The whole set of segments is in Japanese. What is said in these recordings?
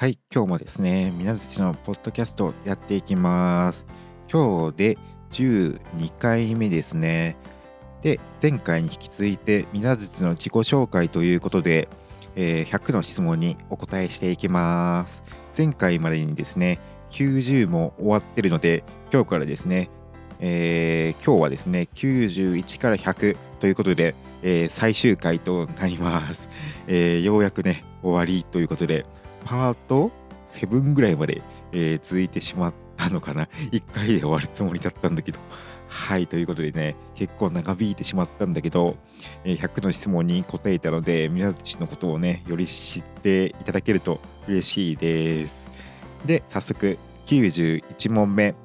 はい、今日もですね、みなずちのポッドキャストやっていきます。今日で12回目ですね。で、前回に引き続いて、みなずちの自己紹介ということで、えー、100の質問にお答えしていきます。前回までにですね、90も終わってるので、今日からですね、えー、今日はですね、91から100ということで、えー、最終回となります、えー、ようやくね、終わりということで、パート7ぐらいまで、えー、続いてしまったのかな。1回で終わるつもりだったんだけど。はい、ということでね、結構長引いてしまったんだけど、えー、100の質問に答えたので、皆たちのことをね、より知っていただけると嬉しいです。で、早速、91問目。好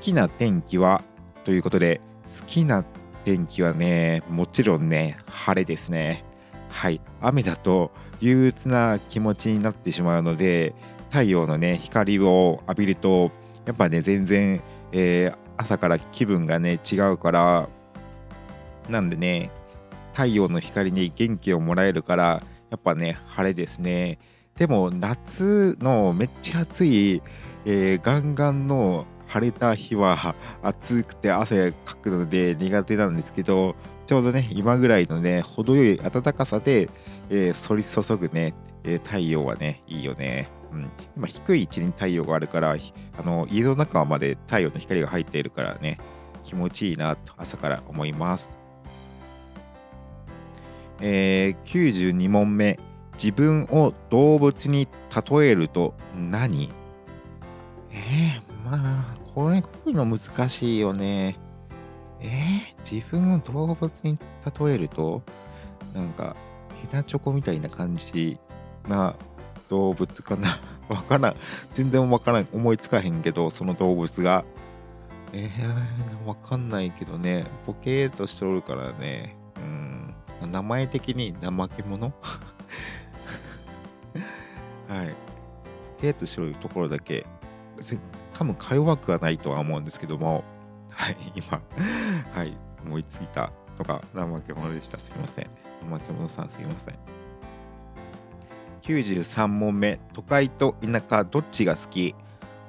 きな天気は？ということで、好きな天気はね、もちろんね、晴れですね。はい、雨だと憂鬱な気持ちになってしまうので太陽のね光を浴びるとやっぱね全然、えー、朝から気分がね違うからなんでね太陽の光に元気をもらえるからやっぱね晴れですね。でも夏のめっちゃ暑い、えー、ガンガンの晴れた日は暑くて汗かくので苦手なんですけどちょうどね今ぐらいのね程よい暖かさで、えー、り注ぐね、えー、太陽はねいいよね、うん、今低い位置に太陽があるからあの家の中まで太陽の光が入っているからね気持ちいいなと朝から思います。えー、92問目。自分を動物に例えると何？えー、まあこれこういうの難しいよね。えー、自分を動物に例えるとなんかヘナチョコみたいな感じな動物かな？わからん。全然わからん。思いつかへんけどその動物が。えー、わかんないけどね。ボケーっとしとるからね。うん。名前的に怠け者？はい。ボケーっとしてるところだけ。多分か弱くはないとは思うんですけども。はい、今、はい、思いついたとか、怠け者でした。すいません。怠け者さんすいません。93問目、都会と田舎どっちが好き？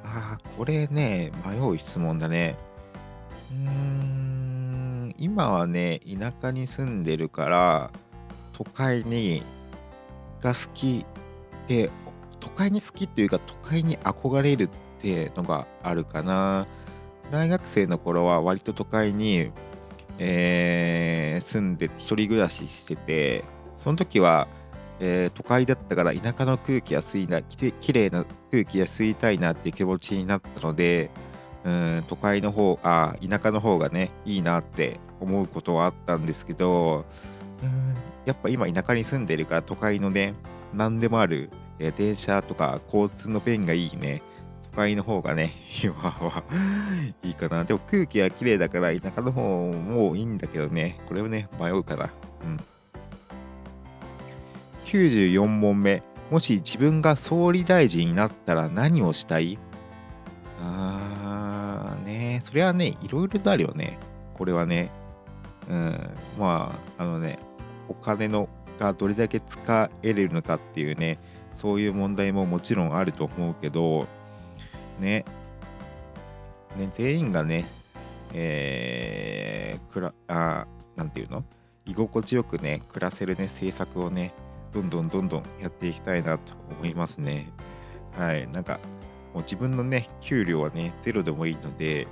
ああ、これね、迷う質問だね。うーん、今はね、田舎に住んでるから、都会にが好きで、都会に好きっていうか、都会に憧れるってのがあるかな。大学生の頃は割と都会に、えー、住んで一人暮らししててその時は、えー、都会だったから田舎の空気や吸いなききれいな空気や吸いたいなっていう気持ちになったのでうん都会の方あ田舎の方がねいいなって思うことはあったんですけどうんやっぱ今田舎に住んでるから都会のね何でもある、えー、電車とか交通の便がいいね会の方がね、今はいいかな。でも空気は綺麗だから田舎の方もいいんだけどね、これをね、迷うかな。うん。94問目。もし自分が総理大臣になったら何をしたい？あーね、それはね、いろいろとあるよね。これはね。うん、まあ、あのね、お金のがどれだけ使えれるのかっていうね、そういう問題ももちろんあると思うけど、ね。ね、全員がね、えー、くら、あ、なんていうの？居心地よくね、暮らせるね、政策をね、どんどんどんどんやっていきたいなと思いますね。はい。なんか、もう自分のね、給料はね、ゼロでもいいので、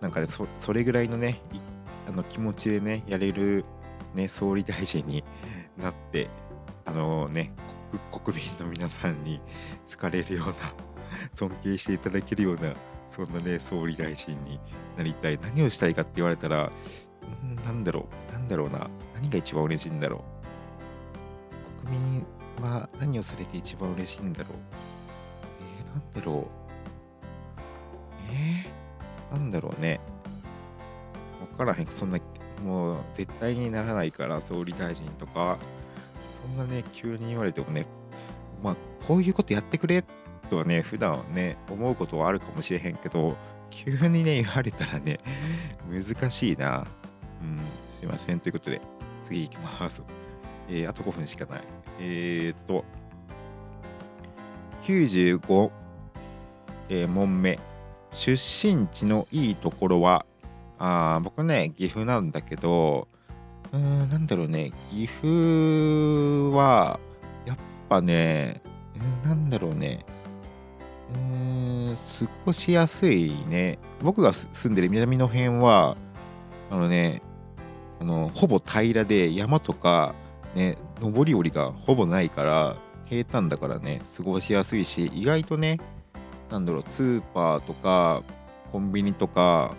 なんかね、そそれぐらいのね、あの気持ちでね、やれる、ね、総理大臣になって、あのね、国民の皆さんに好かれるような 尊敬していただけるような、そんなね、総理大臣になりたい。何をしたいかって言われたら、んなんだろう、なんだろうな。何が一番嬉しいんだろう。国民は何をされて一番嬉しいんだろう。えー、なんだろう。えー、なんだろうね。わからへん。そんな、もう絶対にならないから、総理大臣とか、そんなね、急に言われてもね、まあ、こういうことやってくれってとはね、普段はね、思うことはあるかもしれへんけど、急にね、言われたらね、難しいな。うん、すいません。ということで、次行きます。えー、あと5分しかない。えー、っと、95、えー問目出身地のいいところはあ僕ね岐阜なんだけどうーんなんだろうね岐阜はやっぱねなんだろうねうー過ごしやすいね。僕が住んでる南の辺はあのねあのほぼ平らで山とかね上り下りがほぼないから平坦だからね過ごしやすいし意外とねなんだろうスーパーとかコンビニとか、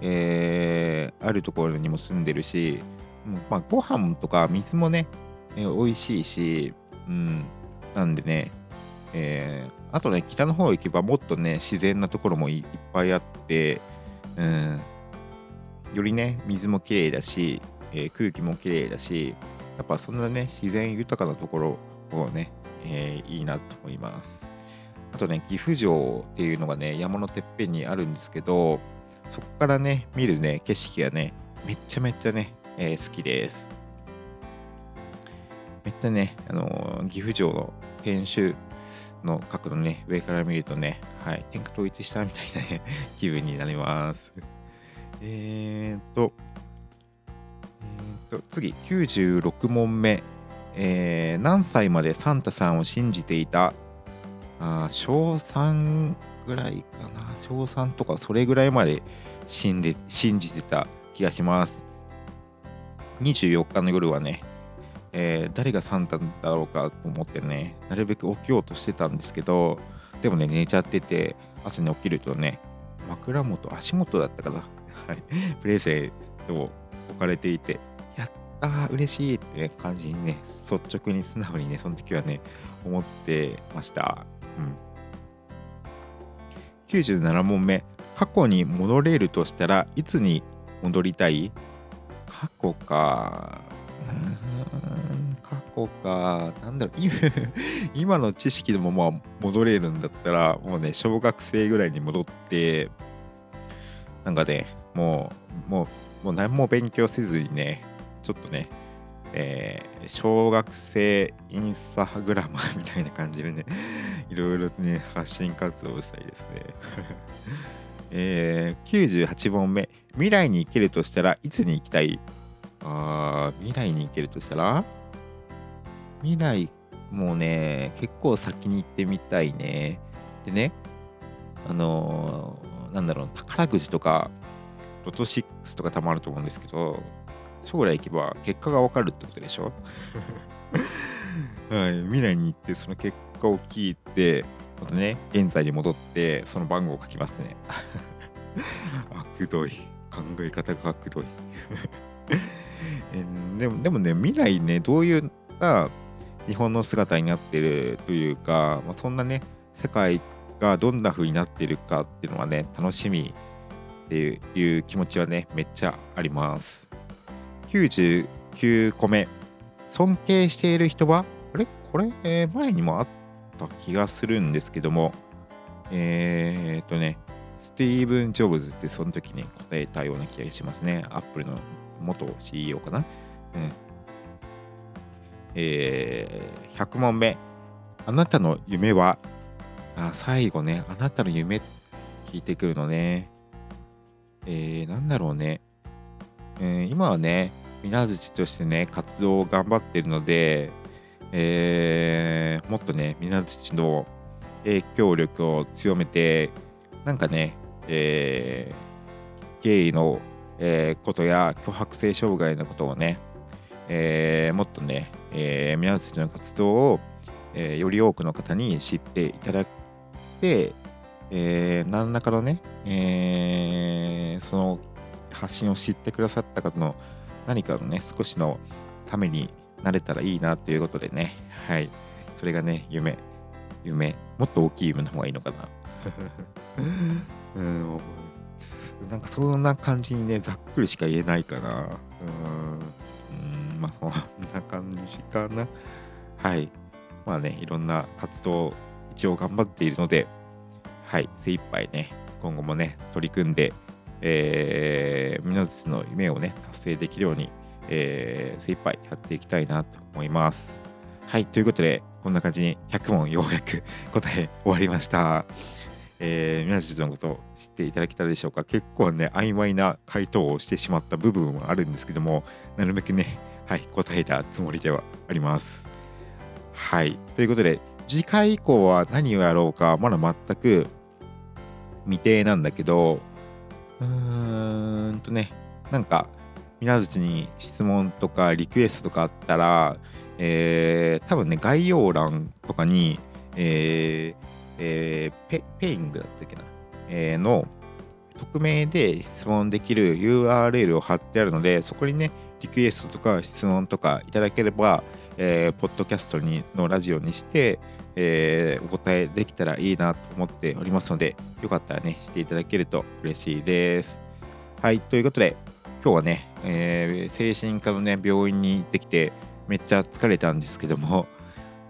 えーあるところにも住んでるし、うんまあ、ご飯とか水もね、えー美味しいし、うん、なんでね、えーあとね北の方行けばもっとね自然なところもいっぱいあって、うん、よりね水もきれいだし、えー空気もきれいだしやっぱそんなね自然豊かなところをね、えーいいなと思います。あとね岐阜城っていうのがね山のてっぺんにあるんですけどそこからね見るね景色がねめっちゃめっちゃね、えー好きです。めっちゃね、あの岐阜城の天守の角度ね上から見るとね、はい、天下統一したみたいなね 気分になります。えーっとえーっと次96問目、えー何歳までサンタさんを信じていた？あ小3ぐらいかな。小3とかそれぐらいまで信で信じてた気がします。24日の夜はね、えー誰がサンタだろうかと思ってねなるべく起きようとしてたんですけどでもね寝ちゃってて朝に起きるとね枕元足元だったかな。はい。プレゼントを置かれていてやったー嬉しいって、感じにね率直に素直にねその時はね思ってました。うん。97問目。過去に戻れるとしたらいつに戻りたい？過去か。過去かなんだろう 今の知識でもまあ戻れるんだったらもうね小学生ぐらいに戻ってなんかねもうもうもう何も勉強せずにねちょっとねえー小学生インスタグラマー みたいな感じでねいろいろね発信活動したいですね。えー98問目。未来に行けるとしたらいつに行きたい？あー未来に行けるとしたら？未来もうね結構先に行ってみたいね。でねあのーなんだろう宝くじとかロト6とかたまると思うんですけど将来行けば結果が分かるってことでしょ？はい未来に行ってその結果を聞いてまたね現在に戻ってその番号を書きますね。あくどい。考え方があくどい。えでもでもね未来ねどういった日本の姿になってるというか、まあ、そんなね世界がどんな風になってるかっていうのはね楽しみっていう気持ちはねめっちゃあります。99個目。尊敬している人はあれ？これ、えー前にもあった気がするんですけども。えー、っとねスティーブン・ジョブズってその時に答えたような気がしますね。アップルの元 CEO かな？うん。えー100問目。あなたの夢はあ最後ね。あなたの夢聞いてくるのね。えー、なんだろうね、えー今はね水槌としてね活動を頑張ってるので、えーもっとね水槌の影響力を強めてなんかね、えーゲイの、えーことや脅迫性障害のことをね、えーもっとね、えー、宮内の活動を、えーより多くの方に知っていただいて、えー何らかのね、えーその発信を知ってくださった方の何かのね少しのためになれたらいいなということでねはい。それがね夢夢もっと大きい夢の方がいいのかな。うんなんかそんな感じにねざっくりしか言えないかな。うん。まあそんな感じかな。はい。まあねいろんな活動を一応頑張っているのではい。精一杯ね今後もね取り組んでえー、皆さんの夢をね達成できるように、えー、精一杯やっていきたいなと思います。はい。ということでこんな感じに100問ようやく 答え終わりました。えー、皆さんのことを知っていただけたでしょうか。結構ね曖昧な回答をしてしまった部分はあるんですけどもなるべくねはい答えたつもりではあります。はい。ということで次回以降は何をやろうかまだ全く未定なんだけどうーんとねなんか皆づちに質問とかリクエストとかあったら、えー、多分ね概要欄とかに、えーえーペペイングだったっけな、えーの匿名で質問できる URL を貼ってあるのでそこにねリクエストとか質問とかいただければ、えーポッドキャストにのラジオにして、えーお答えできたらいいなと思っておりますのでよかったらねしていただけると嬉しいです。はいということで今日はね、えー精神科のね病院に行ってきてめっちゃ疲れたんですけども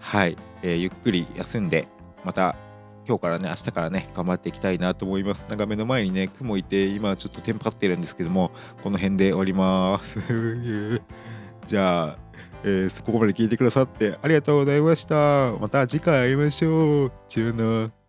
はい、えーゆっくり休んでまた今日からね明日からね頑張っていきたいなと思います。なんか目の前にね雲いて今ちょっとテンパってるんですけどもこの辺で終わります。じゃあ、えーここまで聞いてくださってありがとうございました。また次回会いましょう。チューナー。